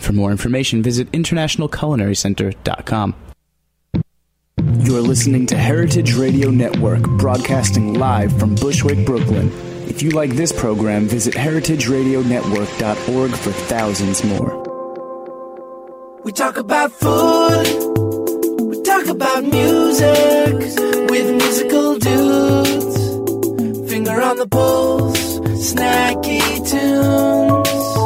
For more information, visit internationalculinarycenter.com. You're listening to Heritage Radio Network, broadcasting live from Bushwick, Brooklyn. If you like this program, visit heritageradionetwork.org for thousands more. We talk about food, we talk about music with musical dudes. Finger on the pulse, snacky tunes.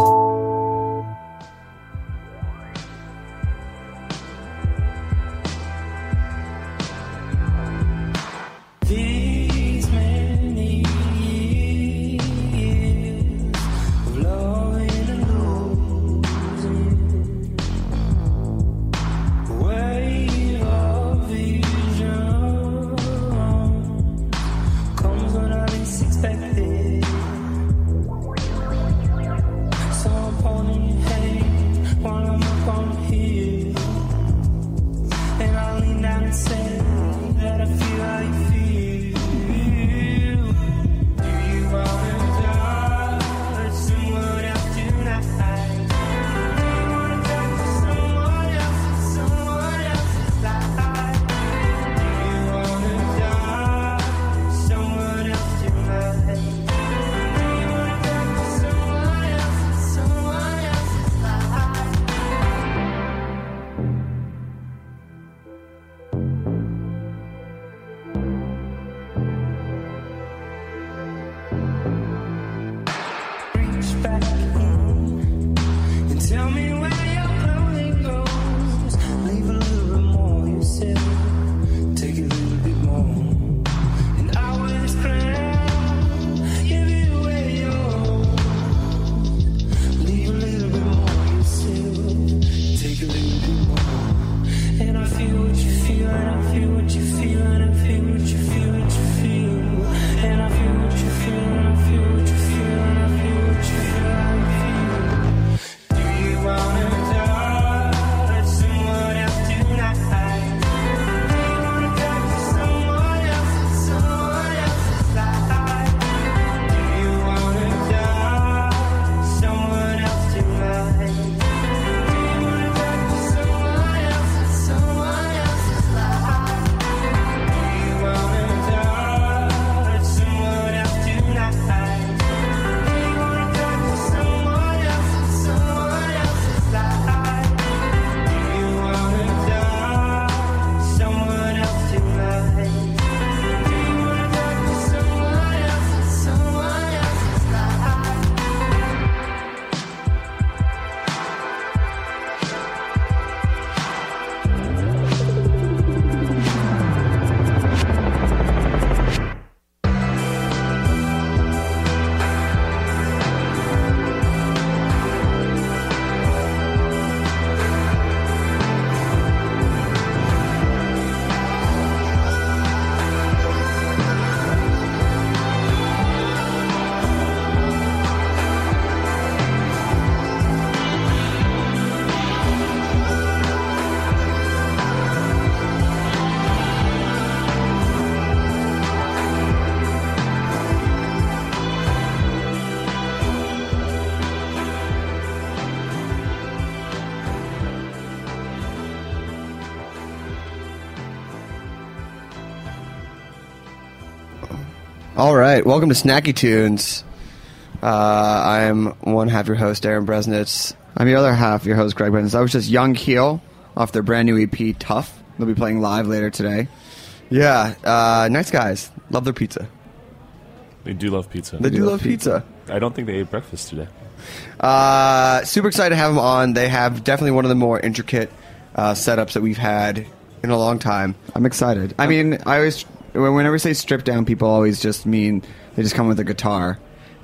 All right, welcome to Snacky Tunes. Uh, I am one half your host, Darin Bresnitz. I'm the other half, your host, Greg Bresnitz. That was just Young Heel off their brand new EP, Tough. They'll be playing live later today. Yeah, uh, nice guys. Love their pizza. They do love pizza. They do love pizza. I don't think they ate breakfast today. Uh, super excited to have them on. They have definitely one of the more intricate uh, setups that we've had in a long time. I'm excited. I mean, I always whenever we say stripped down, people always just mean they just come with a guitar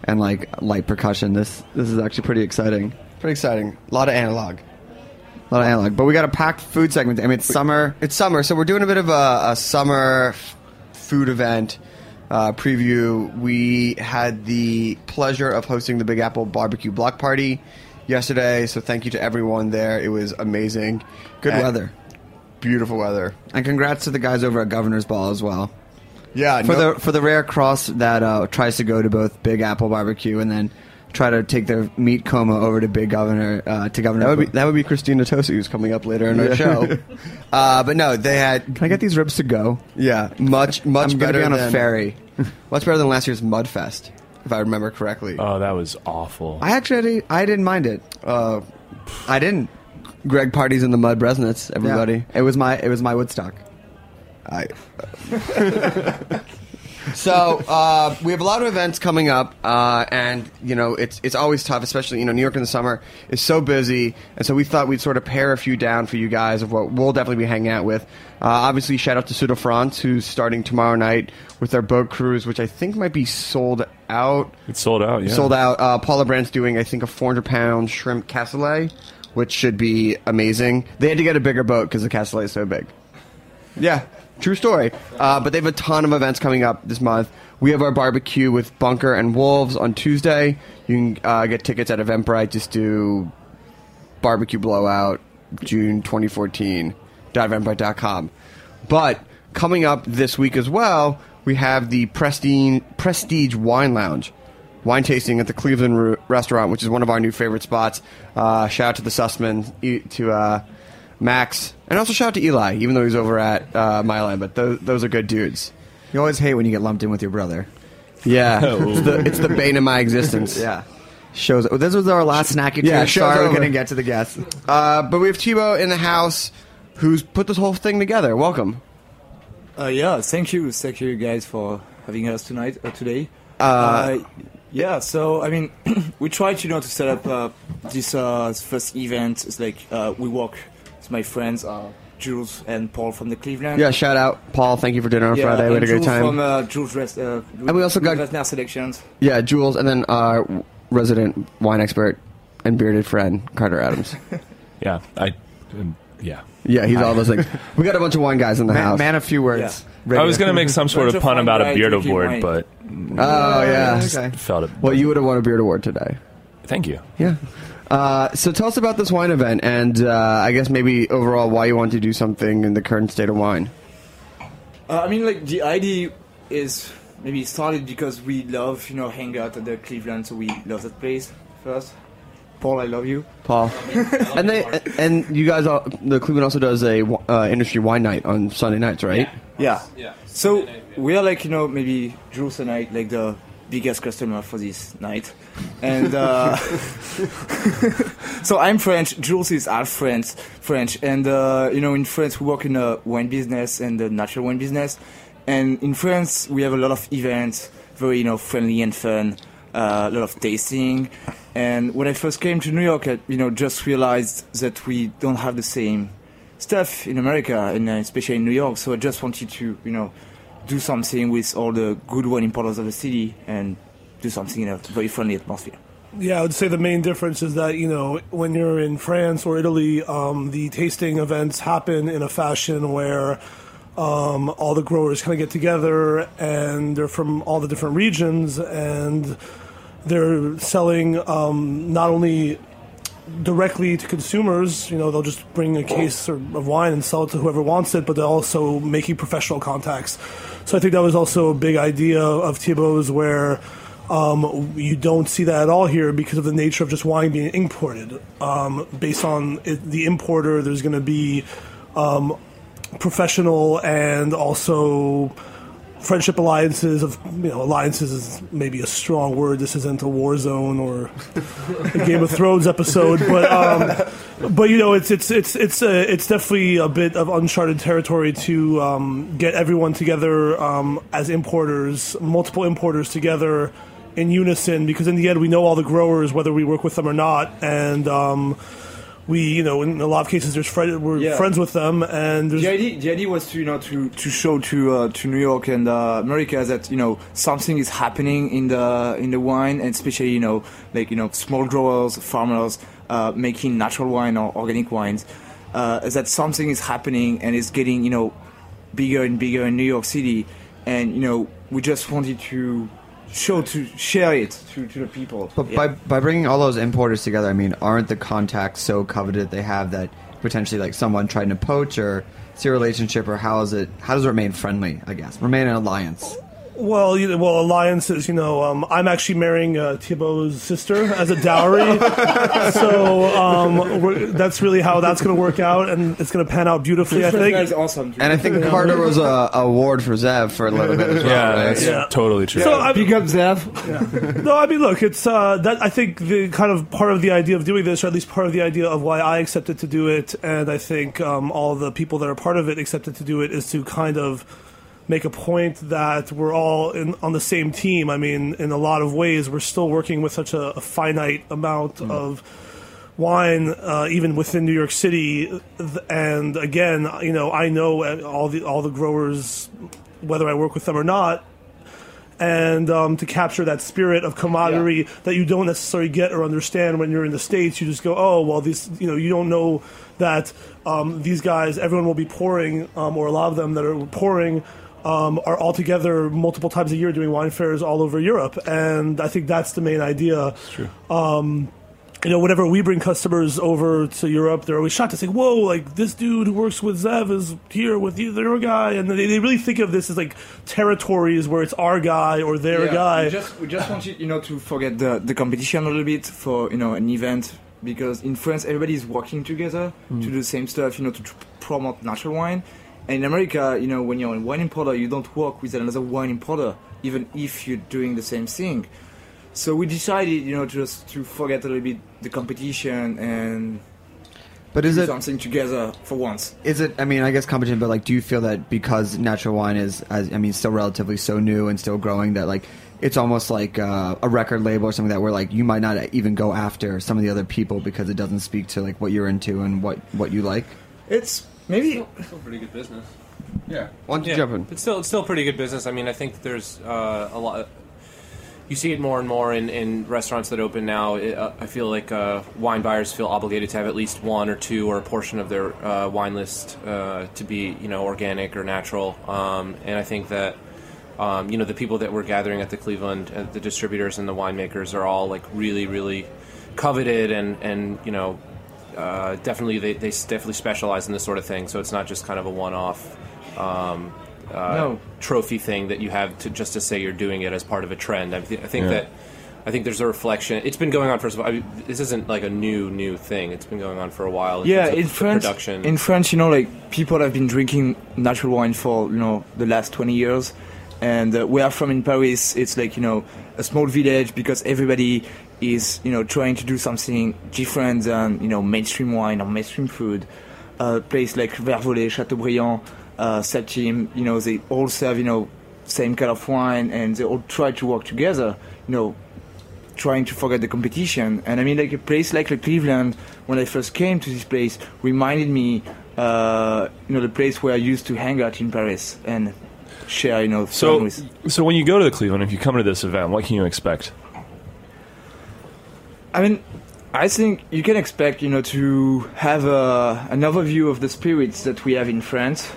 and like light percussion. This this is actually pretty exciting. Pretty exciting. A lot of analog. A lot of analog, but we got a packed food segment. I mean, it's summer. It's summer, so we're doing a bit of a, a summer f- food event uh, preview. We had the pleasure of hosting the Big Apple Barbecue Block Party yesterday, so thank you to everyone there. It was amazing. Good And weather, Beautiful weather. and congrats to the guys over at Governor's Ball as well Yeah, for no- the for the rare cross that uh, tries to go to both Big Apple Barbecue and then try to take their meat coma over to Big Governor uh, to Governor. that would be that would be Christina Tosi who's coming up later in our show. uh, but no, they had Can I get these ribs to go? yeah much much I'm better be on a than, ferry. Much better than last year's Mudfest, if I remember correctly. Oh, that was awful. I actually I didn't mind it. Uh, I didn't. Greg parties in the Mud Bresnitz, Yeah. everybody. It was my it was my Woodstock. I. so uh, we have a lot of events coming up, uh, and you know it's it's always tough, especially you know New York in the summer is so busy, and so we thought we'd sort of pare a few down for you guys of what we'll definitely be hanging out with. Uh, obviously, shout out to Pseudo France who's starting tomorrow night with their boat cruise, which I think might be sold out. It's sold out. Yeah. Sold out. Uh, Paula Brandt's doing, I think, a 400 pound shrimp cassoulet, which should be amazing. They had to get a bigger boat because the cassoulet is so big. Yeah, true story. Uh, but they have a ton of events coming up this month. We have our barbecue with Bunker and Wolves on Tuesday. You can uh, get tickets at Eventbrite. Just do barbecue blowout June 2014. Eventbrite.com. But coming up this week as well, we have the Prestige, Prestige Wine Lounge. Wine tasting at the Cleveland restaurant, which is one of our new favorite spots. Uh, shout out to the Sussman, to uh, Max, and also shout out to Eli, even though he's over at uh, Milan. But those, those are good dudes. You always hate when you get lumped in with your brother. Yeah, it's the, it's the bane of my existence. Yeah. Shows. oh, This was our last snacky. Yeah, Yeah, show's sorry we over. couldn't get to the guests. Uh, but we have Thibault in the house, who's put this whole thing together. Welcome. Uh, yeah, thank you, thank you guys for having us tonight uh, today. Uh, yeah, so I mean, we tried, you know, to set up uh, this uh, first event. It's like uh, we work with my friends, uh, Jules and Paul from the Cleveland. Yeah, shout out Paul. Thank you for dinner on yeah, Friday. We had a and great time. From uh, Jules Rest, uh, And we also got- Dressner selections. yeah, Jules, and then our resident wine expert and bearded friend Carter Adams. Yeah. I. um, yeah. Yeah, he's all those things. We got a bunch of wine guys in the Man, house. man a few words. I was gonna make some sort of of pun about a beard award, wine. but oh yeah. Okay. felt it. Well, you would have won a beard award today. Thank you. Yeah. Uh, so tell us about this wine event, and uh, I guess maybe overall why you want to do something in the current state of wine. Uh, I mean, like the idea is maybe started because we love, you know, hang out at the Cleveland, so we love that place first. Paul, I love you. Paul. and they and you guys, all, the Cleveland also does a uh, industry wine night on Sunday nights, right? Yeah. Yeah. So we are like you know maybe Jules and I like the biggest customer for this night, and uh, so I'm French. Jules is half French, French, and uh, you know in France we work in a wine business and the natural wine business, and in France we have a lot of events, very you know friendly and fun, uh, a lot of tasting. And when I first came to New York, I you know just realized that we don't have the same stuff in America, and especially in New York. So I just wanted to, you know, do something with all the good wine importers of the city and do something in a very friendly atmosphere. Yeah, I would say the main difference is that you know when you're in France or Italy, um, the tasting events happen in a fashion where um, all the growers kind of get together and they're from all the different regions and they're selling um, not only directly to consumers. You know, they'll just bring a case or- of wine and sell it to whoever wants it, but they're also making professional contacts. So I think that was also a big idea of Thibault's where um, you don't see that at all here because of the nature of just wine being imported. Um, based on it, the importer, there's going to be um, professional and also friendship alliances of you know alliances is maybe a strong word. This isn't a war zone or a Game of Thrones episode, but um, but you know it's it's it's it's uh, it's definitely a bit of uncharted territory to um, get everyone together um, as importers, multiple importers together in unison because in the end we know all the growers whether we work with them or not and. We, you know, in a lot of cases, there's friend, we're Yeah. friends with them, and there's The idea, the idea was to you know to, to show to uh, to New York and uh, America that you know something is happening in the in the wine and especially you know like you know small growers farmers uh, making natural wine or organic wines uh, that something is happening and it's getting you know bigger and bigger in New York City and you know we just wanted to show to share it to, to the people. But Yeah. by by bringing all those importers together, I mean, aren't the contacts so coveted they have that potentially like someone trying to poach or see a relationship or how is it? How does it remain friendly? I guess remain an alliance. Well, you know, well, alliances. You know, um, I'm actually marrying uh, Thibault's sister as a dowry, so um, we're, that's really how that's going to work out, and it's going to pan out beautifully. I think. is awesome. And I think Carter was a, a award for Zev for a little bit as well. Yeah, right? that's Yeah. totally true. So I, Big up Zev. no, I mean, look, it's uh, that. I think the kind of part of the idea of doing this, or at least part of the idea of why I accepted to do it, and I think um, all the people that are part of it accepted to do it, is to kind of make a point that we're all in, on the same team. I mean, in a lot of ways, we're still working with such a, a finite amount of wine, uh, even within New York City. And again, you know, I know uh, all the all the growers, whether I work with them or not. And um, to capture that spirit of camaraderie that you don't necessarily get or understand when you're in the states, you just go, oh well, these you know you don't know that um, these guys, everyone will be pouring, um, or a lot of them that are pouring, um, are all together multiple times a year doing wine fairs all over Europe, and I think that's the main idea. true. Um, you know, whenever we bring customers over to Europe, they're always shocked to say, "Whoa, like this dude who works with Zev is here with you, their guy," and they, they really think of this as like territories where it's our guy or their Yeah, guy. We just, we just want you, you know, to forget the, the competition a little bit for you know an event because in France everybody is working together to do the same stuff, you know, to tr- promote natural wine. And in America, you know, when you're a wine importer, you don't work with another wine importer, even if you're doing the same thing. So we decided, you know, just to forget a little bit the competition and But is do it something together for once. is it? I mean, I guess competition. But like, do you feel that because natural wine is, as I mean, still relatively so new and still growing, that like it's almost like uh, a record label or something that where like you might not even go after some of the other people because it doesn't speak to like what you're into and what what you like. It's maybe Still pretty good business. Yeah. Why don't you Yeah, jump in? It's still it's still pretty good business. I mean, I think there's uh, a lot. You see it more and more in, in restaurants that open now. It, uh, I feel like uh, wine buyers feel obligated to have at least one or two or a portion of their uh, wine list uh, to be you know organic or natural. Um, and I think that um, you know the people that we're gathering at the Cleveland, uh, the distributors and the winemakers are all like really really coveted and and you know uh, definitely they, they definitely specialize in this sort of thing. So it's not just kind of a one off. Um, uh, No. trophy thing that you have to just to say you're doing it as part of a trend. I, th- I think Yeah. that I think there's a reflection. It's been going on first of all. I mean, this isn't like a new new thing. It's been going on for a while. yeah in France production. in France you know like people have been drinking natural wine for you know the last 20 years and uh, I'm from in Paris. It's like you know a small village because everybody is you know trying to do something different than you know mainstream wine or mainstream food. A place like Verre Volé, Chateaubriand, uh, Septime, you know they all serve you know same kind of wine and they all try to work together you know trying to forget the competition. And I mean, like a place like Cleveland, when I first came to this place, reminded me, uh, you know, the place where I used to hang out in Paris. And share, you know, So, with. so when you go to the Cleveland, if you come to this event, what can you expect? I mean, I think you can expect, you know, to have a, an overview of the spirits that we have in France,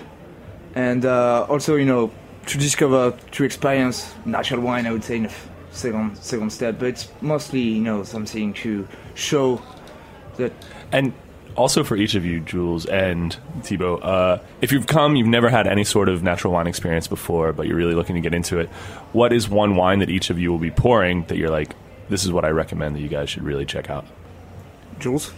and uh, also, you know, to discover, to experience natural wine. I would say in a second second step, but it's mostly, you know, something to show that And also for each of you, Jules and Thibault, uh, if you've come, you've never had any sort of natural wine experience before, but you're really looking to get into it. What is one wine that each of you will be pouring that you're like, this is what I recommend that you guys should really check out? Jules.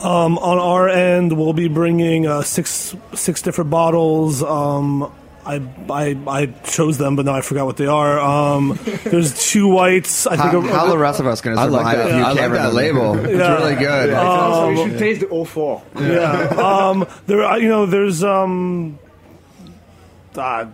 Um, on our end, we'll be bringing uh, six six different bottles. Um, I, I I chose them, but now I forgot what they are. Um, there's two whites. I How, think. how the rest of us going to I survive like that. if you I like can't that remember? label. It's really good. so you should taste the 04. yeah. Um, there, are- you know, there's um, uh,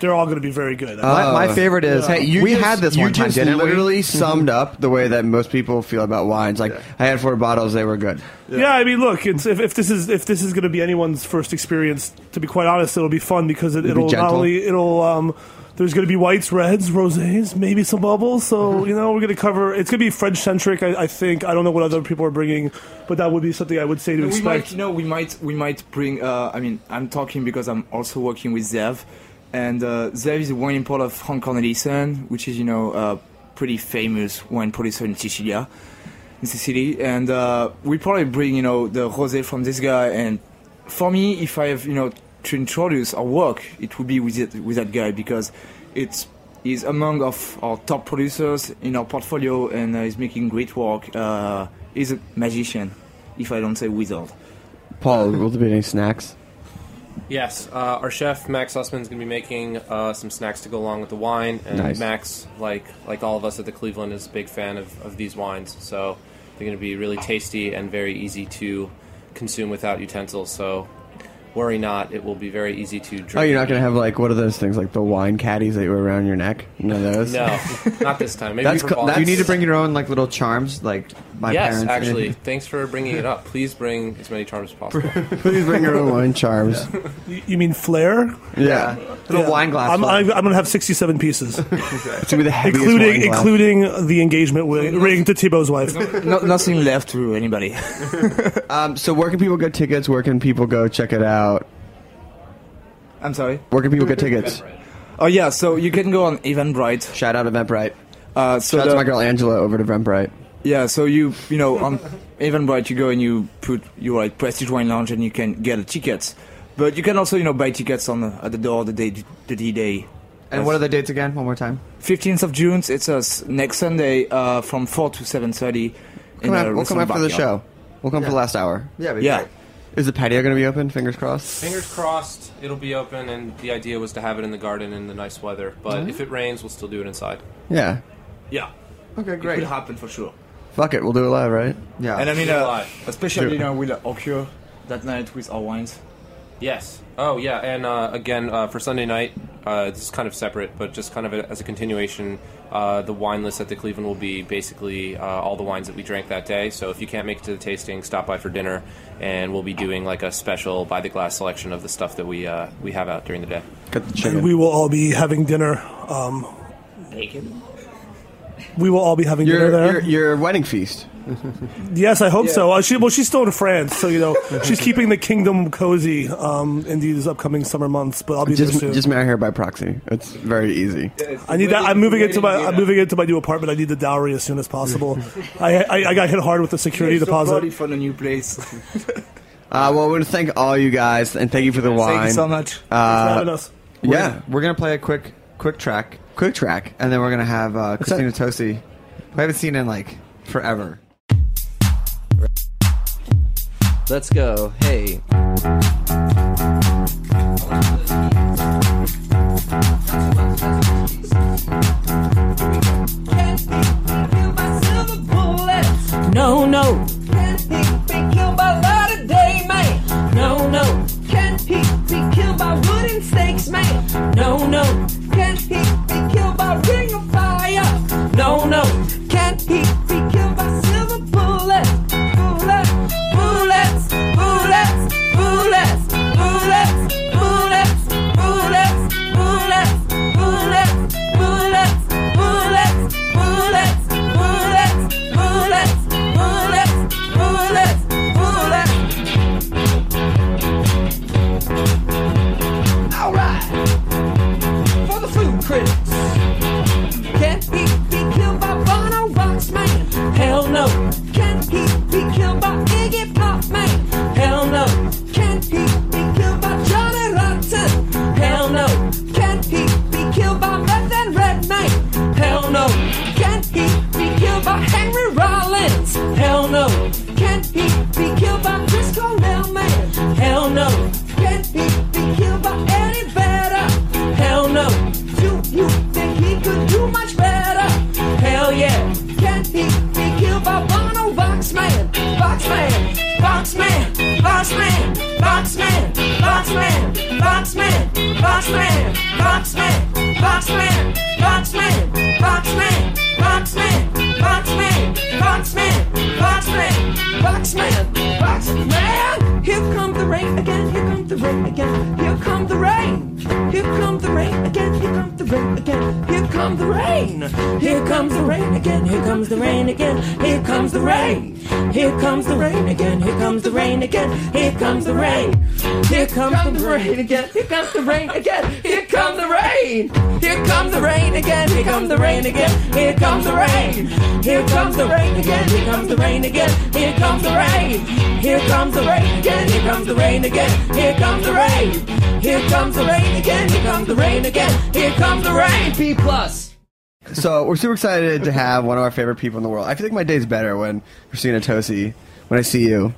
they're all going to be very good. My, my favorite is Hey, you we just, had this you one time, just didn't literally we? summed up the way that most people feel about wines. Like I had four bottles, they were good. Yeah, I mean, look, it's, if, if this is if this is going to be anyone's first experience, to be quite honest, it'll be fun because it, It'll be it'll not only it'll um, there's going to be whites, reds, rosés, maybe some bubbles. So you know, we're going to cover. It's going to be French centric. I, I think. I don't know what other people are bringing, but that would be something I would say to we might, expect. you know, we might, we might bring. Uh, I mean, I'm talking because I'm also working with Zev, and uh, Zev is a wine importer of Frank Cornelissen, which is, you know, a pretty famous wine producer in Sicilia, in Sicily, and uh, we probably bring, you know, the rosé from this guy. And for me, if I have, you know, to introduce our work, it would be with it, with that guy because it's. He's among of our top producers in our portfolio, and uh, he's making great work. Uh, he's a magician, if I don't say wizard. Paul, will there be any snacks? Yes, uh, our chef Max Sussman is going to be making uh, some snacks to go along with the wine, and Nice. Max, like like all of us at the Cleveland, is a big fan of, of these wines. So they're going to be really tasty and very easy to consume without utensils. So worry not, it will be very easy to drink. Oh, you're not gonna have like what are those things like the wine caddies that you wear around your neck? None of those. No, not this time. Maybe That's co- that's- you need to bring your own like little charms, like my yes, parents? actually. Thanks for bringing it up. Please bring as many charms as possible. Please bring your own wine charms. You- You mean flair? Yeah, little Yeah. wine glass. I'm, full. I'm, I'm going to have 67 pieces, it's gonna be the heaviest including wine glass. including the engagement ring, ring to Thibault's wife. no, nothing left to anybody. Um, so where can people get tickets? Where can people go check it out? I'm sorry. Where can people get tickets? Oh yeah, so you can go on Eventbrite. Shout out Eventbrite. Uh, so Shout out to the- my girl Angela over at Eventbrite. Yeah, so you you know on Eventbrite you go and you put you write Prestige Wine Lounge and you can get a tickets, but you can also you know buy tickets on the, at the door the day the D day. and what are the dates again? One more time. 15th of June. It's us next Sunday uh, from 4 to 7:30. We'll come after the show. We'll come for the last hour. Yeah, but Yeah. Is the patio going to be open? Fingers crossed. Fingers crossed, it'll be open, and the idea was to have it in the garden in the nice weather. But if it rains, we'll still do it inside. Yeah. Yeah, Okay, great. it could happen for sure. Fuck it, we'll do it live, right? Yeah. And I mean, uh, live. especially you know with occur that night with our wines. Yes. Oh, yeah. And uh, again, uh, for Sunday night, uh, this is kind of separate, but just kind of a, as a continuation, uh, the wine list at the Cleveland will be basically uh, all the wines that we drank that day. So if you can't make it to the tasting, stop by for dinner, and we'll be doing like a special by the glass selection of the stuff that we uh, we have out during the day. Got the chicken. We will all be having dinner. Um, we will all be having dinner your, there. your, your wedding feast. Yes, I hope so. Uh, she, well, she's still in France, so you know she's keeping the kingdom cozy um, in these upcoming summer months. But I'll be Just, there soon. just marry her by proxy. It's very easy. I need that. I'm moving into my. I'm moving into my new apartment. I need the dowry as soon as possible. I, I, I got hit hard with the security So deposit. proud for the new place. Uh, well, we want to thank all you guys and thank you for the wine. Thank you so much. Thanks for Uh, having us. yeah, We're gonna play a quick quick track, quick track. and then we're gonna have uh, Christina Tosi, who I haven't seen in like forever. Let's go. Hey. No, no. Again. Here comes the rain. Here comes the rain again. Here comes the rain again. Here comes the rain. B plus. So we're super excited to have one of our favorite people in the world. I feel like my day's better when Christina Tosi, when I see you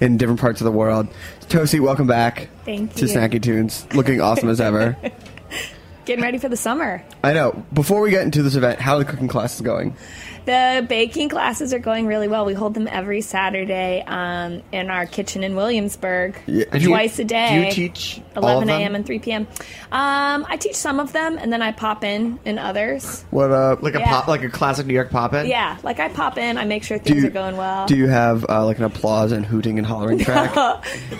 in different parts of the world. Tosi, welcome back Thank to you. Snacky Tunes. Looking awesome as ever. Getting ready for the summer. I know. Before we get into this event, how are the cooking classes going? The baking classes are going really well. We hold them every Saturday um, in our kitchen in Williamsburg, Yeah. Do you- twice a day. do you teach 11 a.m. and 3 p.m. Um, I teach some of them, and then I pop in in others. What uh Like a Yeah. pop, like a classic New York pop in. Yeah, like I pop in, I make sure do things you, are going well. Do you have uh, like an applause and hooting and hollering track?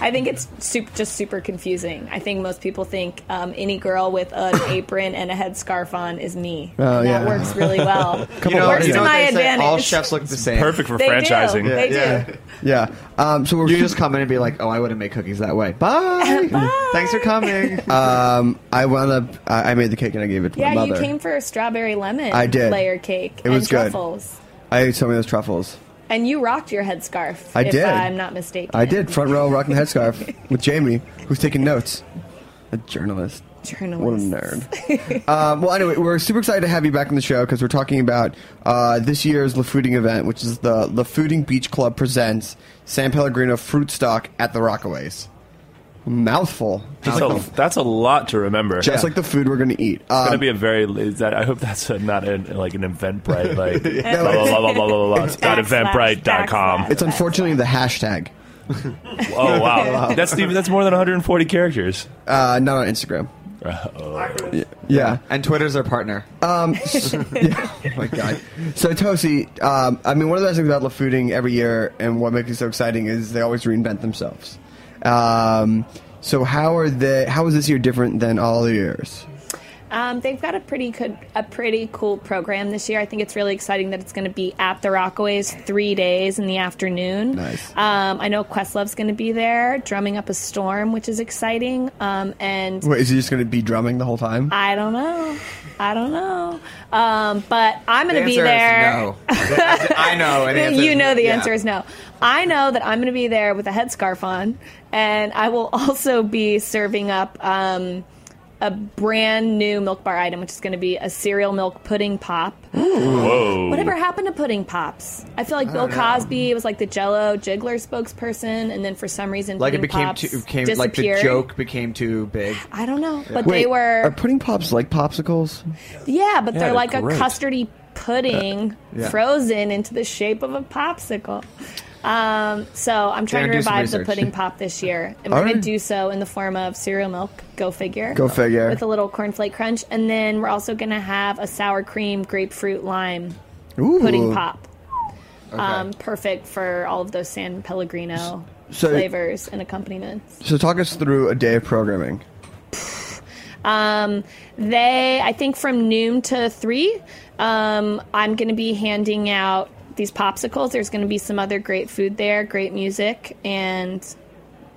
I think it's super, just super confusing. I think most people think um, any girl with an apron and a headscarf on is me. Oh, and yeah. that works really well. You know, works you know what my they say. All chefs look the same. Perfect for They do. franchising. They do. Yeah. yeah. Um, so we're You just come in and be like, "Oh, I wouldn't make cookies that way." Bye. Thanks for coming. um, I wound up. I I made the cake and I gave it to Yeah, my mother. you came for a strawberry lemon I did. layer cake It was and good. truffles. I ate some of those truffles. And you rocked your headscarf. I if did. I'm not mistaken. I did front row rocking the headscarf with Jamie, who's taking notes. A journalist. Journalist. What a nerd. um, well, anyway, we're super excited to have you back on the show because we're talking about uh, this year's Le Fooding event, which is the Le Fooding Beach Club presents San Pellegrino Fruit Stock at the Rockaways. Mouthful. That's a, that's a lot to remember. Just like the food we're going to eat. It's gonna Um, be a very. Is that I hope that's a, not a, like an Eventbrite like No, blah, blah, blah, blah, blah, blah, blah. It's not Eventbrite.com. it's unfortunately the hashtag. Oh wow, that's even that's more than 140 characters. Uh, not on Instagram. Oh. Yeah. And Twitter's their partner. Um, yeah. Oh my god. So Tosi, um, I mean, one of the best things about Le Fooding every year, and what makes it so exciting, is they always reinvent themselves. Um, so how are they? How is this year different than all the years? Um, they've got a pretty good, a pretty cool program this year. I think it's really exciting that it's going to be at the Rockaways three days in the afternoon. Nice. Um, I know Questlove's going to be there, drumming up a storm, which is exciting. Um, and Wait, is he just going to be drumming the whole time? I don't know. I don't know. Um, but I'm going to The be there. no. I know. you know the yeah. answer is no. I know that I'm going to be there with a headscarf on, and I will also be serving up um, a brand new milk bar item, which is going to be a cereal milk pudding pop. Whoa. Whatever happened to pudding pops? I feel like Bill Cosby was like the Jello Jiggler spokesperson, and then for some reason, Like it pudding became pops too, became like the disappeared. joke became too big. I don't know, but Wait, they were Are pudding pops like popsicles? yeah, but Yeah, they're they're like great. a custardy pudding uh, Yeah. frozen into the shape of a popsicle. Um, so I'm trying to Darin, do some revive the pudding pop this year, and we're going right. to do so in the form of cereal milk. Go figure. Go figure. With a little cornflake crunch, and then we're also going to have a sour cream grapefruit lime Ooh. pudding pop. Um, perfect for all of those San Pellegrino So- flavors and accompaniments. So talk us through a day of programming. Um, they, I think, from noon to three, um, I'm going to be handing out these popsicles. There's going to be some other great food there, great music, and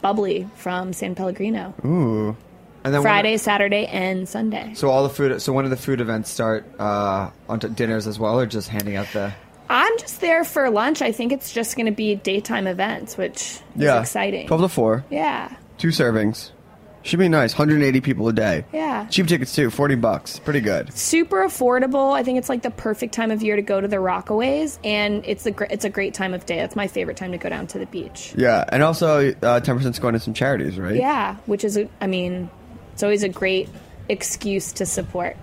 bubbly from San Pellegrino. Ooh. And then Friday, Saturday, and Sunday. so all the food. So when do the food events start? Uh, on to dinners as well, or just handing out the? I'm just there for lunch. I think it's just going to be daytime events, which Yeah. is exciting. 12 to 4. Yeah. Two servings. Should be nice. 180 people a day. Yeah. Cheap tickets too. 40 bucks. Pretty good. super affordable. I think it's like the perfect time of year to go to the Rockaways, and it's a gr- it's a great time of day. It's my favorite time to go down to the beach. Yeah, and also uh, 10% is going to some charities, right? Yeah, which is a, I mean, it's always a great excuse to support.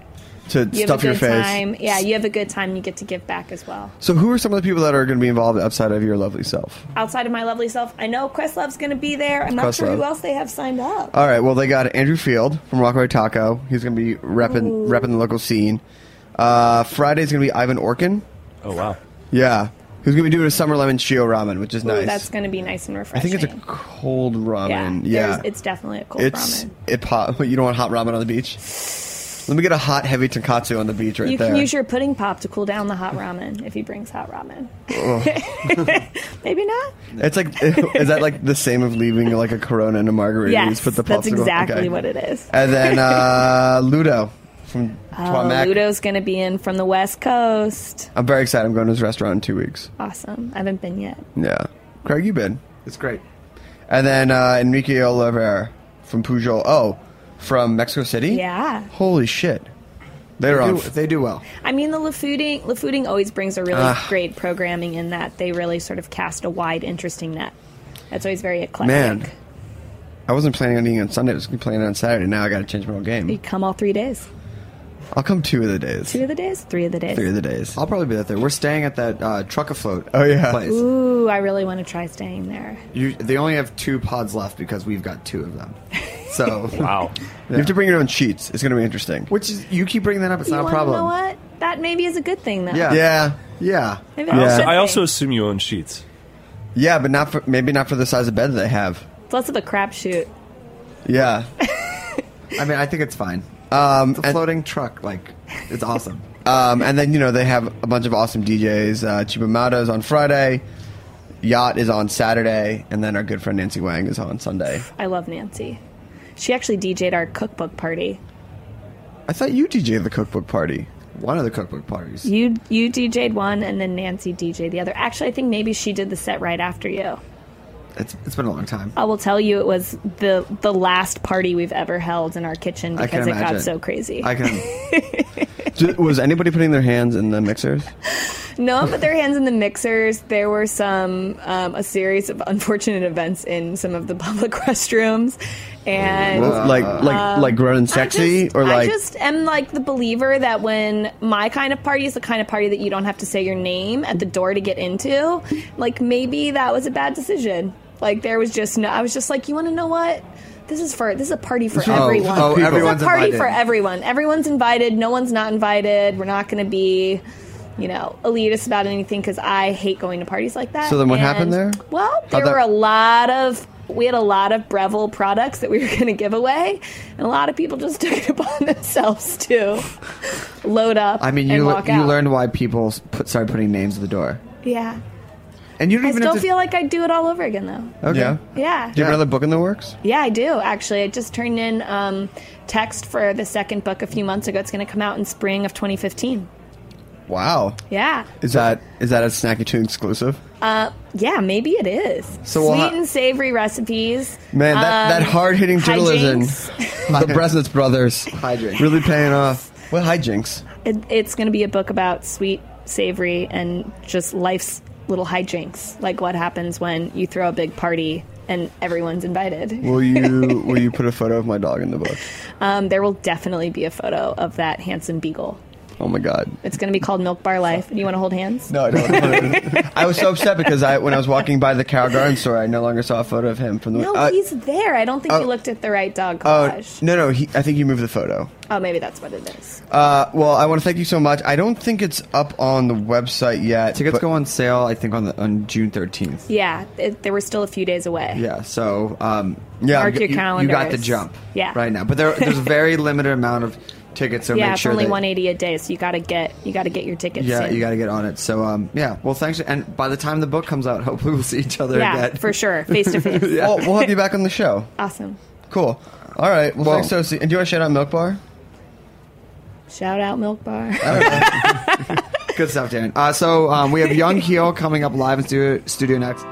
To You stuff have a your good face. time. Yeah, you have a good time. You get to give back as well. So, who are some of the people that are going to be involved outside of your lovely self? Outside of my lovely self, I know Questlove's going to be there. I'm not sure who else they have signed up. All right. Well, they got Andrew Field from Rockaway Taco. He's going to be repping repping the local scene. Uh, Friday's going to be Ivan Orkin. Oh wow. Yeah, who's going to be doing a summer lemon shio ramen, which is Ooh, nice. That's going to be nice and refreshing. I think it's a cold ramen. Yeah, there's- it's definitely a cold it's ramen. it pop. You don't want hot ramen on the beach. Let me get a hot, heavy tonkatsu on the beach right you there. can use your pudding pop to cool down the hot ramen if he brings hot ramen. Maybe not. It's like, is that like the same of leaving like a Corona and a margarita? You yes, put the that's popsicle- exactly okay. what it is. And then uh, Ludo from Oh, Ludo's going to be in from the West Coast. I'm very excited. I'm going to his restaurant in two weeks. Awesome. I haven't been yet. Yeah. Craig, you been? It's great. And then uh, Enrique Olvera from Pujol. Oh, from Mexico City? Yeah. Holy shit. They're They on. do, they do well. I mean, the Le Fooding, LaFooding always brings a really Ah. great programming in that they really sort of cast a wide, interesting net. That's always very eclectic. Man. I wasn't planning on eating on Sunday. I was planning on Saturday. Now I got to change my whole You game. come all three days. I'll come two of the days. Two of the days? Three of the days. Three of the days. I'll probably be there. We're staying at that uh, truck afloat. Oh, yeah. place. Ooh, I really want to try staying there. You, they only have two pods left because we've got two of them. So Wow. You have to bring your own sheets. It's going to be interesting. which is you keep bringing that up. It's you not a wanna problem. know what? That maybe is a good thing, though. Yeah. Yeah. Yeah. Maybe I, also, I also assume you own sheets. Yeah, but not for maybe not for the size of bed that they have. It's less of a crapshoot. Yeah. I mean, I think it's fine. Um, It's a and, floating truck. Like, it's awesome. um, and then you know they have a bunch of awesome DJs. Uh, Chibamado's on Friday. Yacht is on Saturday, and then our good friend Nancy Whang is on Sunday. I love Nancy. She actually DJ'd our cookbook party. I thought you DJ'd the cookbook party. One of the cookbook parties. You you DJ'd one, and then Nancy DJ'd the other. Actually, I think maybe she did the set right after you. It's it's been a long time. I will tell you, it was the the last party we've ever held in our kitchen because it got so crazy. I can. Did- was anybody putting their hands in the mixers? No one put their hands in the mixers. There were some um, a series of unfortunate events in some of the public restrooms, and Well, like like Um, like grown sexy, just- or like I just am like the believer that when my kind of party is the kind of party that you don't have to say your name at the door to get into, like maybe that was a bad decision. Like there was just no. I was just like, you want to know what? This is for this is a party for Oh, everyone. oh, This everyone's a party invited. for everyone. Everyone's invited. No one's not invited. We're not going to be. You know, elitist about anything because I hate going to parties like that. So then what And- happened there? Well, there that- were a lot of we had a lot of Breville products that we were going to give away, and a lot of people just took it upon themselves to load up. I mean, you you learned why people put started putting names at the door, Yeah, and you don't I even still to. feel like I'd do it all over again, though. okay. yeah. Yeah, Do you have another book in the works? yeah, I do actually. I just turned in um, text for the second book a few months ago. It's going to come out in spring of 2015. Wow. Yeah, Is that is that a Snacky Tune exclusive? uh, yeah, maybe it is. So we'll Sweet ha- and savory recipes. Man, that, that Um, hard hitting journalism, the Bresnitz brothers, Hijinks. really paying off. What hijinks? It, it's going to be a book about sweet, savory, and just life's little hijinks, like what happens when you throw a big party and everyone's invited. Will you will you put a photo of my dog in the book? Um, there will definitely be a photo of that handsome beagle. Oh my god. It's going to be called Milk Bar Life. Do you want to hold hands? No, I don't. I was so upset because I when I was walking by the Carroll Garden store, I no longer saw a photo of him from the. No, uh, he's there. I don't think oh. you looked at the right dog Oh collage. no no! He, I think you moved the photo. Oh, maybe that's what it is. Uh, well, I want to thank you so much. I don't think it's up on the website yet. Tickets go on sale, I think, on the on June thirteenth. Yeah, it, there were still a few days away. Yeah, so um, Yeah, Mark you, your you- you got the jump. Yeah. right now, but there, there's a very limited amount of tickets, so yeah, make it's only that 180 a day, so you got to get you got to get your tickets. yeah, soon. you got to get on it. So um, yeah, well, thanks, and by the time the book comes out, hopefully we'll see each other yeah, again. for sure, face to face. Well, we'll have you back on the show. Awesome. Cool. All right. Well, Well- thanks, Tosi. And do you want to shout out Milk Bar? Shout out Milk Bar. Good stuff, Darin. Uh, so um, we have Young Heel coming up live in studio, studio next.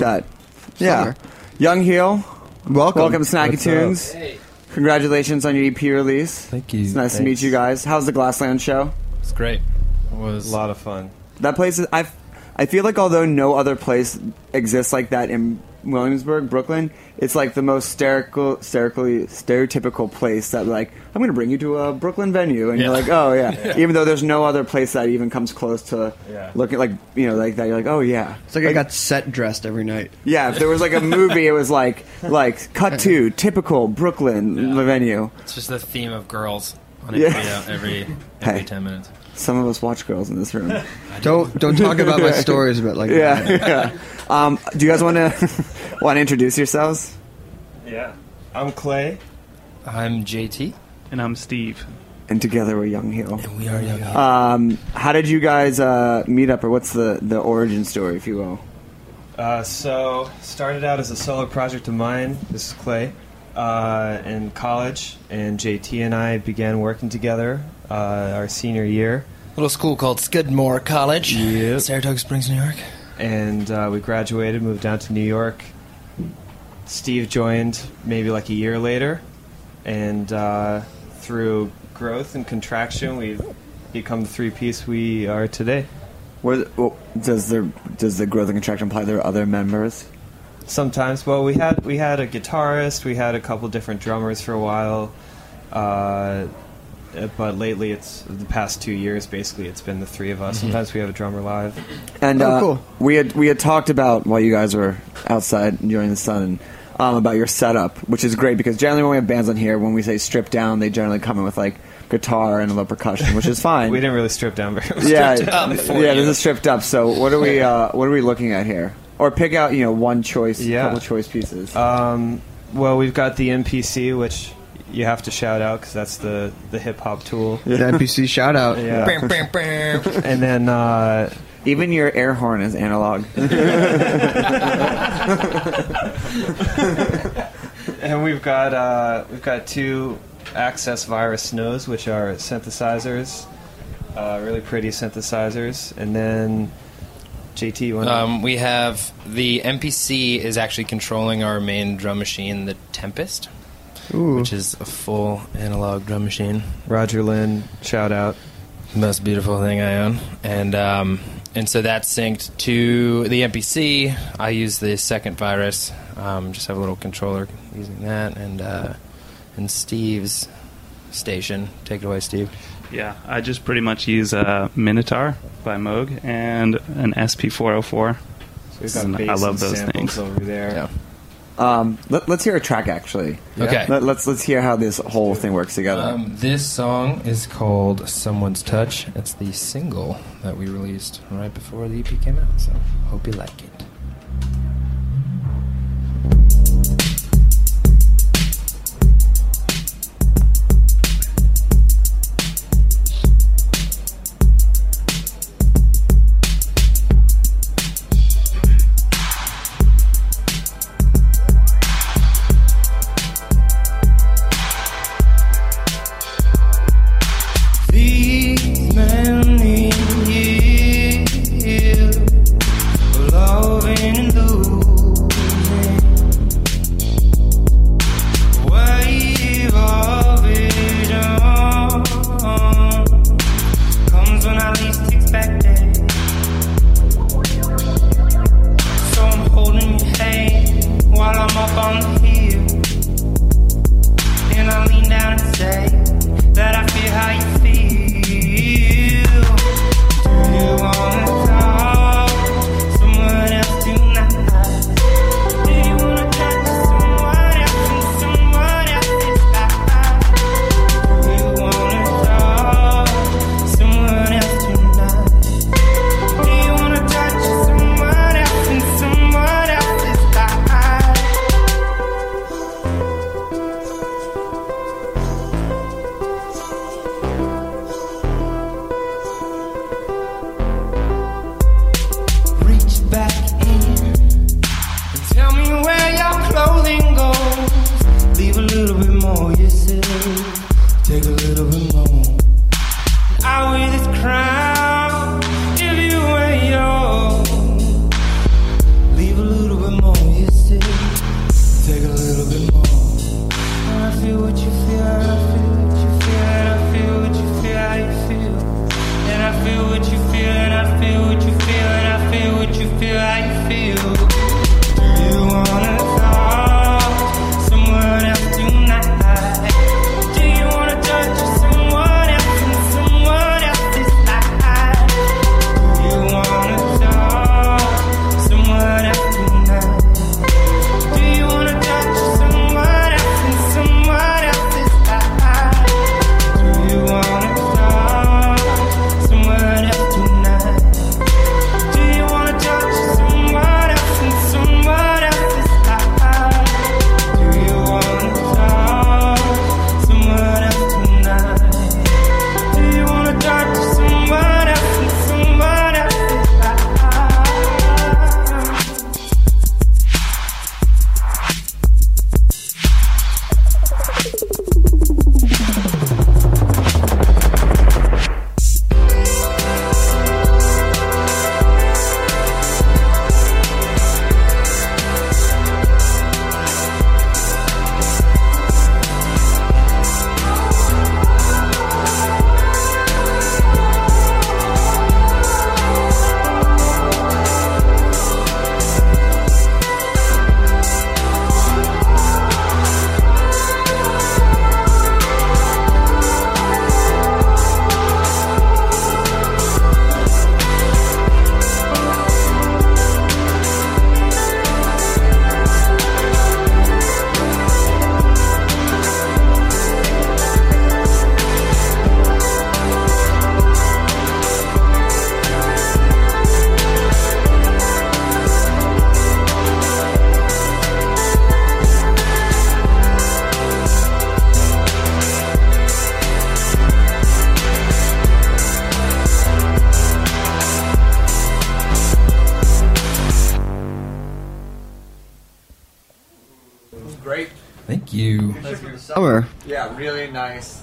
Like that. Yeah. Summer. Young Heel, Welcome. welcome to Snacky What's Tunes. Congratulations on your EP release. Thank you. It's nice to meet Thanks. you guys. How's the Glassland show? It's great. It was A lot of fun. That place is I I feel like although no other place exists like that in Williamsburg, Brooklyn, it's like the most hysterical, hysterically stereotypical place that like I'm going to bring you to a Brooklyn venue, and you're like, oh yeah. Even though there's no other place that even comes close to Yeah. looking like you know like that, you're like, oh yeah. It's like I got set dressed every night. Yeah, if there was like a movie, it was like like cut to typical Brooklyn venue. it's just the theme of girls on Yeah. HBO every every Hey. ten minutes. Some of us watch girls in this room. Don't don't talk about my stories about like yeah, that. yeah. Um, do you guys want to want to introduce yourselves? Yeah. I'm Clay. I'm JT. And I'm Steve. And together we're Young Heel. And we are young. Um, how did you guys uh, meet up, or what's the, the origin story, if you will? Uh, so, started out as a solo project of mine. This is Clay. Uh, in college, and JT and I began working together uh, our senior year. Little school called Skidmore College, Yep. Saratoga Springs, New York. and uh, we graduated, moved down to New York. Steve joined maybe like a year later, and uh, through growth and contraction, we've become the three piece we are today. What, well, does the does the growth and contraction apply? There are other members. Sometimes, well, we had we had a guitarist, we had a couple different drummers for a while, uh, but lately it's the past two years. Basically, it's been the three of us. Sometimes we have a drummer live. And Oh, uh, cool. we had we had talked about while you guys were outside enjoying the sun, um, about your setup, which is great because generally when we have bands on here, when we say strip down, they generally come in with like guitar and a little percussion, which is fine. We didn't really strip down very much. yeah, stripped yeah, this is stripped up. So what are we uh, what are we looking at here? Or pick out you know one choice, Yeah. couple choice pieces. Um, well, we've got the MPC, which you have to shout out because that's the the hip hop tool. The MPC shout out. Yeah. Bam, bam, bam. and then uh, Even your air horn is analog. and we've got uh, we've got two Access Virus Snows, which are synthesizers, uh, really pretty synthesizers, and then JT. You want Um, we have the MPC is actually controlling our main drum machine, the Tempest, Ooh. which is a full analog drum machine. Roger Linn, shout out. most beautiful thing I own, and um, and so that's synced to the MPC. I use the second virus. Um, just have a little controller using that, and uh, and Steve's station. Take it away, Steve. Yeah, I just pretty much use a Minitaur by Moog and an SP404. So we've got And bass I love and those samples things. over there. Yeah. Um, let, us hear a track actually. Okay. Let, let's let's hear how this whole thing works together. Um, this song is called "Someone's Touch." It's the single that we released right before the EP came out. So hope you like it.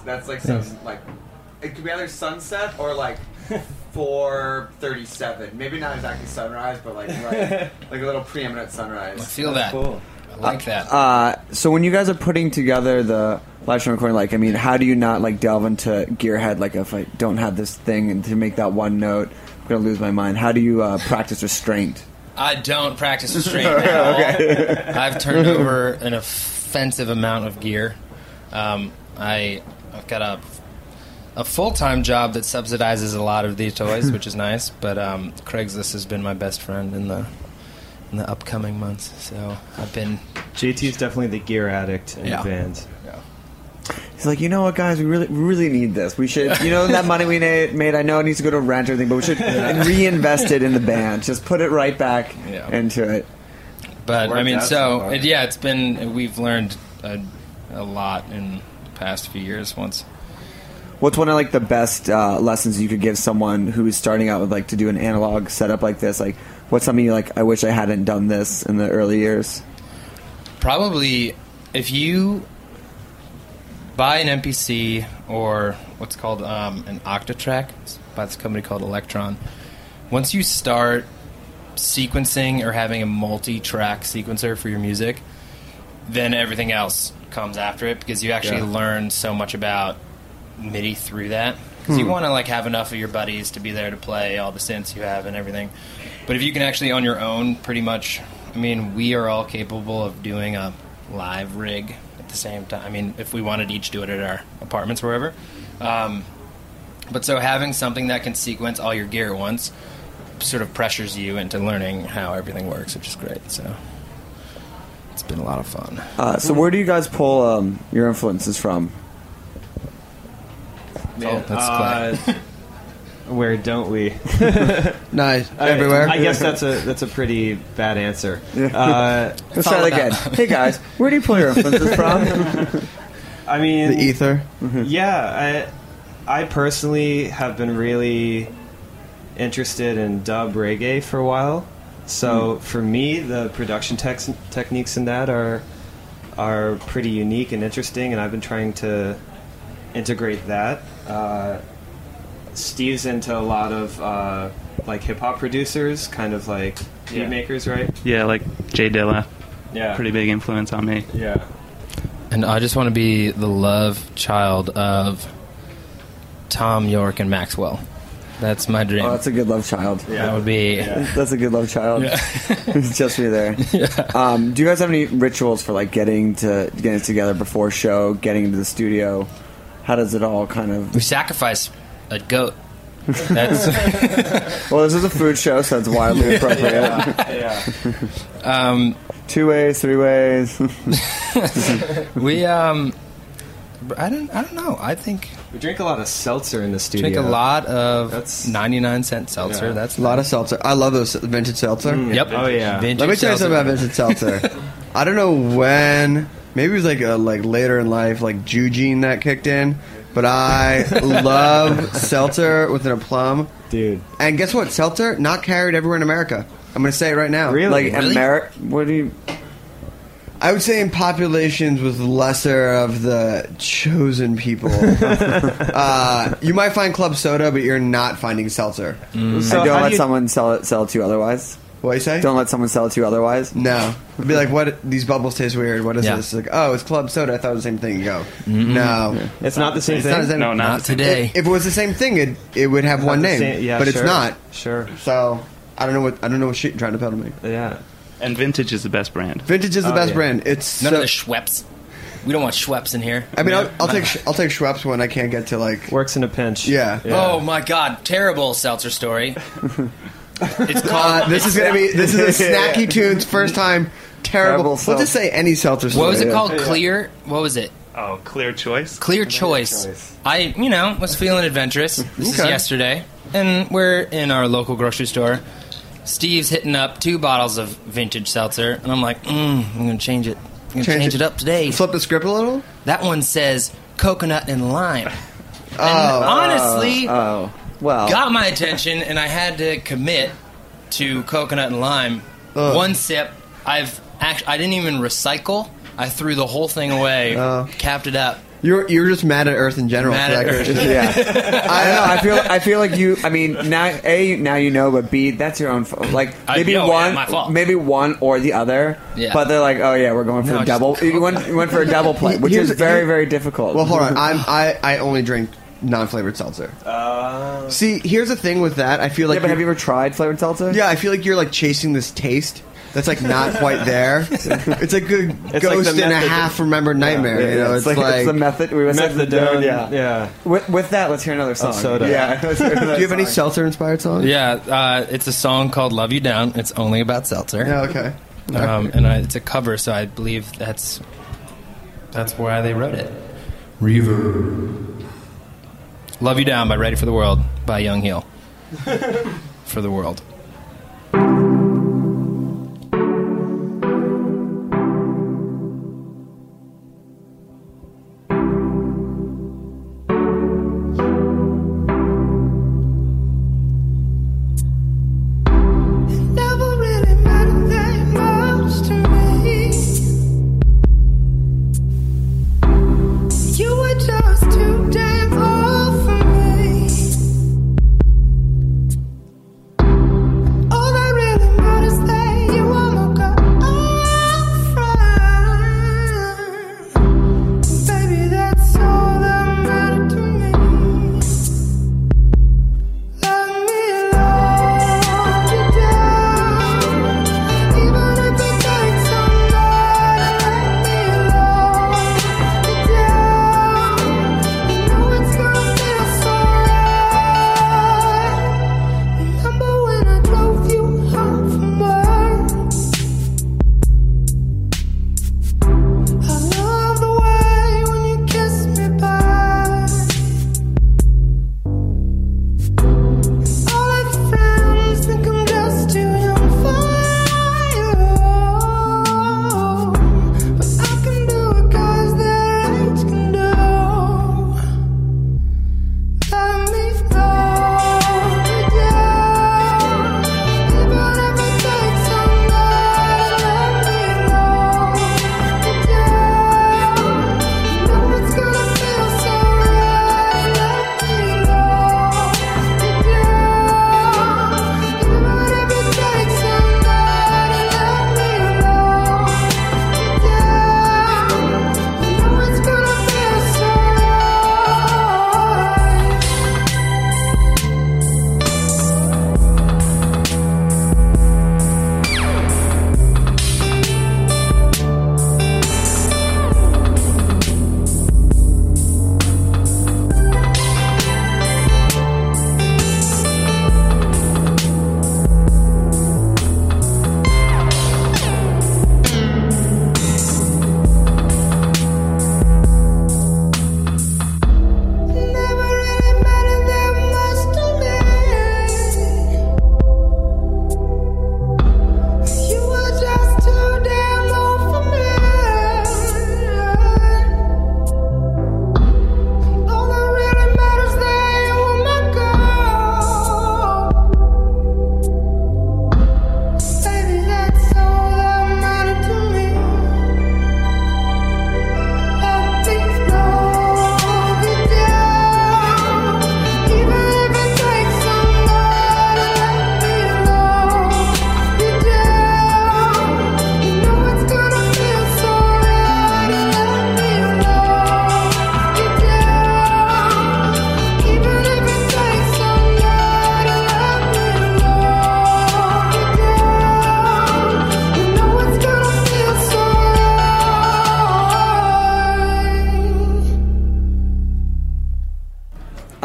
That's like some like it could be either sunset or like four thirty seven. Maybe not exactly sunrise, but like right, like a little preeminent sunrise. I feel that. Cool. I like that. Uh, so when you guys are putting together the live stream recording, like I mean, how do you not like delve into gearhead? Like if I don't have this thing and to make that one note, I'm gonna lose my mind. How do you uh, practice restraint? I don't practice restraint at all. Okay. I've turned over an offensive amount of gear. Um, I, I've got a, a full time job that subsidizes a lot of these toys, which is nice. But um, Craigslist has been my best friend in the in the upcoming months. So I've been JT's definitely the gear addict in Yeah. the band. He's like, you know what, guys, we really, we really need this. We should, you know, that money we made. I know it needs to go to rent or anything, but we should Yeah. reinvest it in the band. Just put it right back Yeah. into it. But I mean, so so it, yeah, it's been we've learned a, a lot in the past few years. Once What's one of like the best uh, lessons you could give someone who is starting out with like to do an analog setup like this? Like, what's something you like? I wish I hadn't done this in the early years. probably if you buy an MPC or what's called um, an Octatrack it's by this company called Elektron, once you start sequencing or having a multi-track sequencer for your music, then everything else comes after it because you actually Yeah. learn so much about MIDI through that. Because you Hmm. want to like have enough of your buddies to be there to play all the synths you have and everything. But if you can actually on your own, pretty much, I mean, we are all capable of doing a live rig at the same time. I mean, if we wanted to each do it at our apartments wherever. Um, but so having something that can sequence all your gear at once sort of pressures you into learning how everything works, which is great. So it's been a lot of fun. Uh, so, where do you guys pull um, your influences from? Man, that's uh, where don't we? Nice. I- Everywhere. I guess that's a that's a pretty bad answer. Yeah. Uh, Let's try that again. Hey guys, where do you pull your influences from? I mean, The ether. Yeah, I I personally have been really interested in dub reggae for a while. So for me, the production tex- techniques in that are are pretty unique and interesting, and I've been trying to integrate that. Uh, Steve's into a lot of uh, like hip hop producers, kind of like beat Yeah. makers, right? Yeah, like J Dilla. Yeah. Pretty big influence on me. Yeah. And I just want to be the love child of Thom Yorke and Maxwell. That's my dream. Oh, that's a good love child. Yeah. That would be. That's a good love child. Yeah. it's just me there. Um, do you guys have any rituals for like getting to getting together before show, getting into the studio? How does it all kind of? We sacrifice a goat. That's well, this is a food show, so it's wildly appropriate. yeah. Um, Two ways, three ways. we um, I don't I don't know. I think We drink a lot of seltzer in the studio. drink a lot of That's- 99 cent seltzer. Yeah. That's A lot of seltzer. I love those vintage seltzer. Mm, Yep. Oh yeah. Vintage Let me tell you something about vintage seltzer. I don't know when. Maybe it was like a, like later in life, like Jew gene that kicked in. But I love seltzer with an aplomb, dude. And guess what? Seltzer not carried everywhere in America. I'm going to say it right now. Really? Like America? What do you? I would say in populations with lesser of the chosen people. uh, you might find club soda, but you're not finding seltzer. So and don't let someone sell it sell it to you otherwise. What you say? Don't let someone sell it to you otherwise. No. It'd be like, what? These bubbles taste weird. What is Yeah. this? Like, oh, it's club soda. I thought it was the same thing. You go, no, It's not the same It's thing? not the same- No, not Not today. If it was the same thing, it it would have Have one name, same- yeah, but it's not. Sure. So I don't know what I don't know what shit you're trying to peddle me. Yeah. And vintage is the best brand. Vintage is the Oh, best yeah. brand. It's None so, of the Schweppes. We don't want Schweppes in here. I mean, I'll, I'll take Sch- I'll take Schweppes when I can't get to like Works in a pinch. yeah. Oh my God! Terrible seltzer story. it's called. Uh, this is gonna be this is a snacky tunes first time terrible. Terrible We'll just say any seltzer. What was it story. called? Clear. What was it? Oh, clear choice. Clear choice. I, you know, was feeling adventurous. This is Okay. yesterday, and we're in our local grocery store. Steve's hitting up two bottles of vintage seltzer, and I'm like, mm, I'm gonna change it. I'm gonna change, Change it. it. up today. Flip the script a little. That one says coconut and lime. Oh, and honestly, Oh, well. got my attention, and I had to commit to coconut and lime. Ugh. One sip. I've actually, I didn't even recycle. I threw the whole thing away, capped it up. You're you're just mad at Earth in general. Mad at Earth. Yeah, I don't know. I feel. I feel like you. I mean, now a now you know, but b that's your own fault. Like I- maybe no, yeah, one, my fault. maybe one or the other. Yeah. But they're like, oh yeah, we're going for No, a just- double. You went, you went for a double play, which Here's- is very very difficult. Well, hold on. I'm I I only drink non-flavored seltzer. Oh. See, here's the thing with that. I feel like yeah, but have you're- you ever tried flavored seltzer? Yeah, I feel like you're like chasing this taste that's like not quite there. It's like a It's ghost like the in a method- half remembered nightmare. Yeah, you know, yeah, it's, like, it's the method. We were saying the Methadone, yeah, yeah. With, with that, let's hear another song. soda. Yeah. let's hear Do you have any song. seltzer inspired songs? Yeah, uh, it's a song called "Love You Down." It's only about seltzer. Yeah. Okay. um, and I, it's a cover, so I believe that's that's why they wrote it. Reverb. "Love You Down" by Ready for the World by Young Heel. for the world.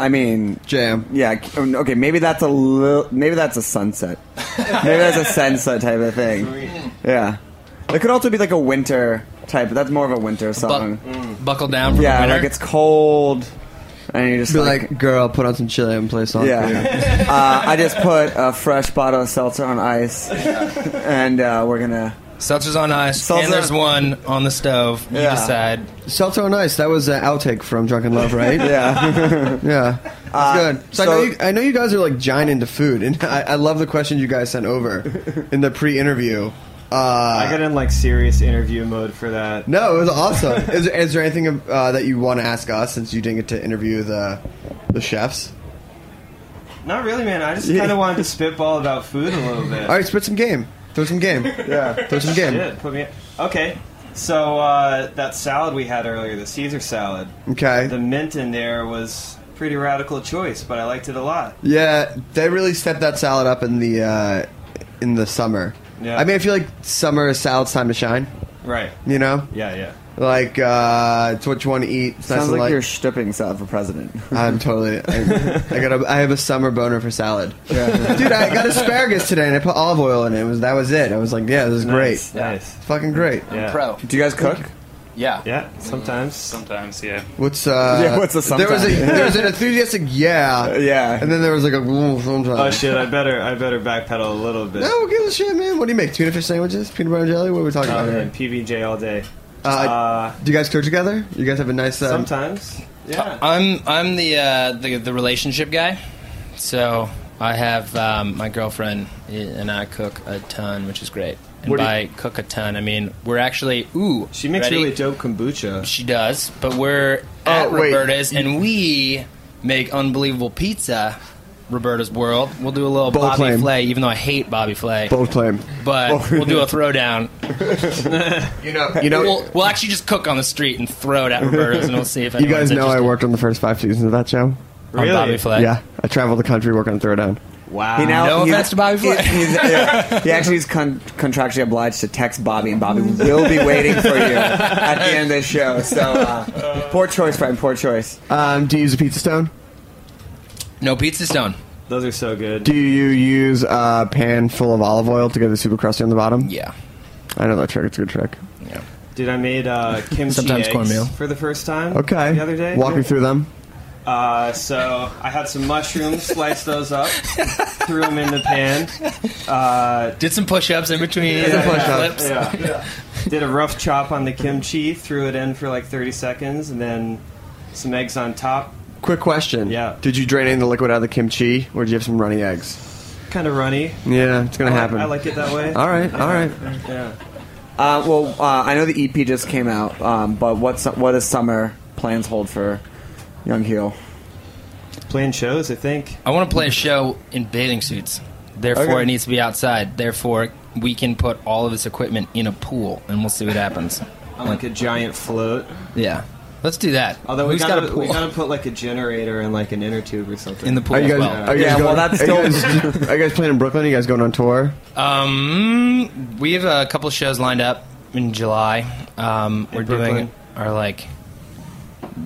I mean, jam. Yeah. Okay. Maybe that's a little. Maybe that's a sunset. maybe that's a sunset type of thing. Yeah. It could also be like a winter type. That's more of a winter song. Buckle down for yeah, the winter. like it's cold, and you just Be like, like, girl, put on some chili and play a song. for you." yeah. uh, I just put a fresh bottle of seltzer on ice, and uh, we're gonna. Seltzer's on ice, Seltzer- and there's one on the stove. You Yeah. decide. Seltzer on ice. That was an outtake from Drunken Love, right? Yeah. yeah. That's Uh, good. So, I, know you, I know you guys are like giant into food, and I, I love the questions you guys sent over in the pre-interview. Uh, I got in like serious interview mode for that. No, it was awesome. is, there, is there anything uh, that you want to ask us since you didn't get to interview the the chefs? Not really, man. I just Yeah. kind of wanted to spitball about food a little bit. All right, spit some game. Throw some game. Yeah, Throw some game. Shit, put me. Okay, so uh, that salad we had earlier, the Caesar salad. Okay. The mint in there was pretty radical choice, but I liked it a lot. Yeah, they really stepped that salad up in the uh, in the summer. Yeah. I mean, I feel like summer is salad's time to shine. Right. You know. Yeah, yeah. Like uh, it's what you want to eat. It's nice Sounds and like light. you're stripping salad for president. I'm totally. I, I got. A, I have a summer boner for salad. Dude, I got asparagus today and I put olive oil in it. it was that was it. I was like, yeah, this is Nice, great. nice. Fucking great. Yeah. Pro. Do you guys cook? Yeah. Yeah, sometimes. Sometimes, yeah. What's uh? Yeah, what's the There was a sometime? there was an enthusiastic yeah, Yeah. and then there was like a "Ooh, sometimes. Oh shit! I better I better backpedal a little bit. No, who gives a shit, man? What do you make? Tuna fish sandwiches, peanut butter and jelly. What are we talking Oh, about man, here? PBJ all day. Uh, Uh, do you guys cook together? You guys have a nice. Uh, sometimes. Yeah. I'm I'm the uh, the the relationship guy, so I have um, my girlfriend and I cook a ton, which is great. And What do you- by cook a ton, I mean we're actually ooh. She makes ready? really dope kombucha. She does, but we're at wait. Roberta's and we make unbelievable pizza. Roberta's World. We'll do a little Bold Bobby claim. Flay, even though I hate Bobby Flay. bold claim. But we'll do a throwdown. You know. You know. We'll, we'll actually just cook on the street and throw it at Roberta's, and we'll see if you guys know I worked on the first five seasons of that show. on Really? Bobby Flay. Yeah, I traveled the country working on Throwdown. Wow. He now, No he- offense to Bobby Flay. he- he's- yeah, he actually is con- contractually obliged to text Bobby, and Bobby will be waiting for you at the end of the show. So, uh, poor choice, friend. Poor choice. Um, do you use a pizza stone? No pizza stone. Those are so good. Do you use a pan full of olive oil to get the super crusty on the bottom? Yeah. I know that trick. It's a good trick. Yeah. Dude, I made uh, kimchi Sometimes eggs cornmeal. for the first time. Okay. The other day. Walk me through them. Uh, so I had some mushrooms, sliced those up, threw them in the pan. Uh, Did some push-ups in between yeah, flips. yeah. Did a rough chop on the kimchi, threw it in for like 30 seconds, and then some eggs on top. Quick question. Yeah. Did you drain any of the liquid out of the kimchi, or did you have some runny eggs? Kind of runny. Yeah, it's gonna I like- happen. I like it that way. All right, all right. Yeah. Uh, well, uh, I know the EP just came out, um, but what's what does summer plans hold for Young Heel? Playing shows, I think. I want to play a show in bathing suits. Therefore, Okay. it needs to be outside. Therefore, we can put all of this equipment in a pool, and we'll see what happens. On like a giant float. Yeah, let's do that. Although we Who's gotta, got a pool we gotta put like a generator in like an inner tube or something. in the pool Are you as guys? well? Are you guys Yeah, going, well, that's are, you guys, are you guys playing in Brooklyn? Are you guys going on tour? Um, we have a couple shows lined up in July. Um, we're doing our like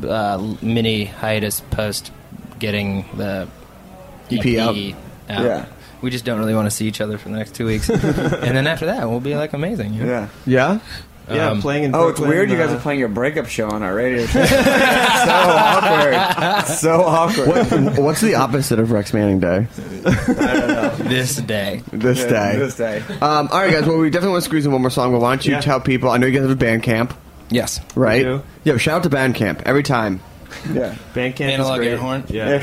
uh, mini hiatus post getting the EP out. out. Yeah. We just don't really want to see each other for the next two weeks, and then after that, we'll be like amazing. you know? Yeah. Yeah. Yeah, Um, playing in the Oh, it's Brooklyn, weird. You guys uh, are playing your breakup show on our radio show. so awkward. So awkward. What, what's the opposite of Rex Manning Day? I don't know. This day. This day. This day. Um, all right, guys. Well, we definitely want to squeeze in one more song, but why don't you Yeah. tell people? I know you guys have a band camp, Yes. right? do. Yeah. Shout out to band camp every time. Yeah. Bandcamp Analog is great. air horn. Yeah.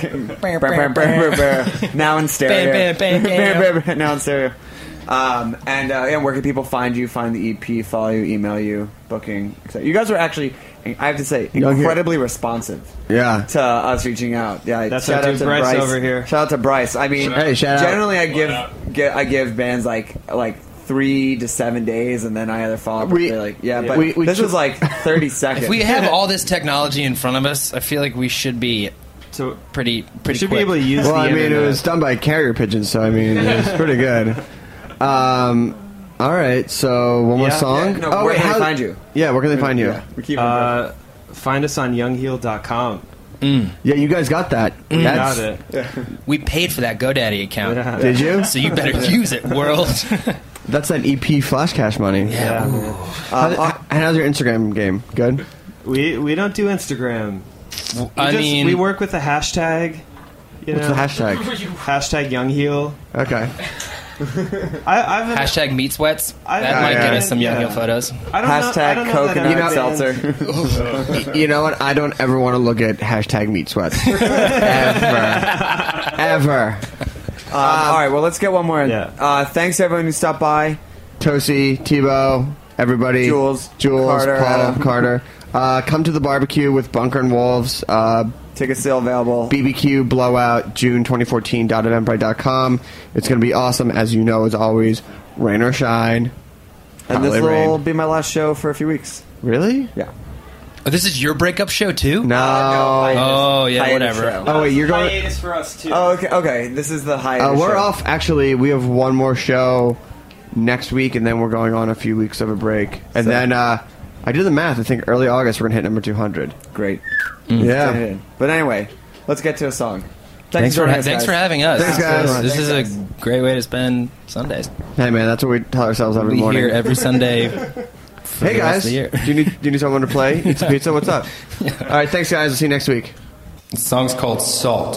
now in stereo. Bam, bam, bam, bam. now in stereo. Um, and uh, yeah, where can people find you? Find the EP, follow you, email you, booking. etc. You guys are actually, I have to say, Young incredibly responsive Yeah. to us reaching out. Yeah, That's shout out to Bryce over here. Shout out to Bryce. I mean, Hey, shout out. generally I give get, I give bands like like three to seven days, and then I either follow up. We- with like yeah, yeah. but We- we this was like thirty seconds. If we have all this technology in front of us, I feel like we should be So pretty we pretty should quick. be able to use Well, the I mean, internet. it was done by carrier pigeons, so I mean, it was pretty good. Um, all right, so one more Yeah. song. Yeah, no, oh, where wait, can they how- find you? Yeah, where can they find you? Yeah, we keep Uh, find us on youngheel.com. Yeah, you guys got that. We That's- got it. We paid for that GoDaddy account. Yeah. Did you? So you better use it, world. That's that EP flash cash money. Yeah. How, how- how's your Instagram game? Good. We we don't do Instagram. We I just- mean, we work with a hashtag. You What's know, the hashtag? hashtag Young Heel. Okay. I, I've hashtag meat sweats. I- That I- might yeah. get us some young Yeah. heel photos. I don't know, I Hashtag don't know that coconut I've been- seltzer. You know what? I don't ever want to look at hashtag meat sweats. Ever. Ever. Um, all right, well, let's get one more in. Yeah. Uh, thanks everyone who stopped by. Tosi, Thibault, everybody, Jules, Jules, Carter, Paul, Adam. Carter. Uh, come to the barbecue with Bunker and Wolves. Uh, Tickets still available. BBQ Blowout, June 2014.eventbrite.com. It's going to be awesome, as you know, as always, rain or shine. And this will rain. be my last show for a few weeks. Really? Yeah. Oh, this is your breakup show too? No. Oh yeah, Hiatus whatever. show. Oh, wait, you're going. Hiatus for us too. Oh, okay. Okay, this is the hiatus. Uh, we're show. off. Actually, we have one more show next week, and then we're going on a few weeks of a break. And So- then uh, I did the math. I think early August we're gonna hit number two hundred. Great. Mm. Yeah. But anyway, let's get to a song. Thanks for joining ha- us, thanks guys. for having us. Thanks, guys. This is Thanks, a great way to spend Sundays. Hey man, that's what we tell ourselves every We'll be morning. here every Sunday. for hey the rest guys, of the year. do you need do you need someone to play? Eat some pizza. What's up? All right, thanks guys. I'll see you next week. The song's called Salt.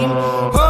Dream. Home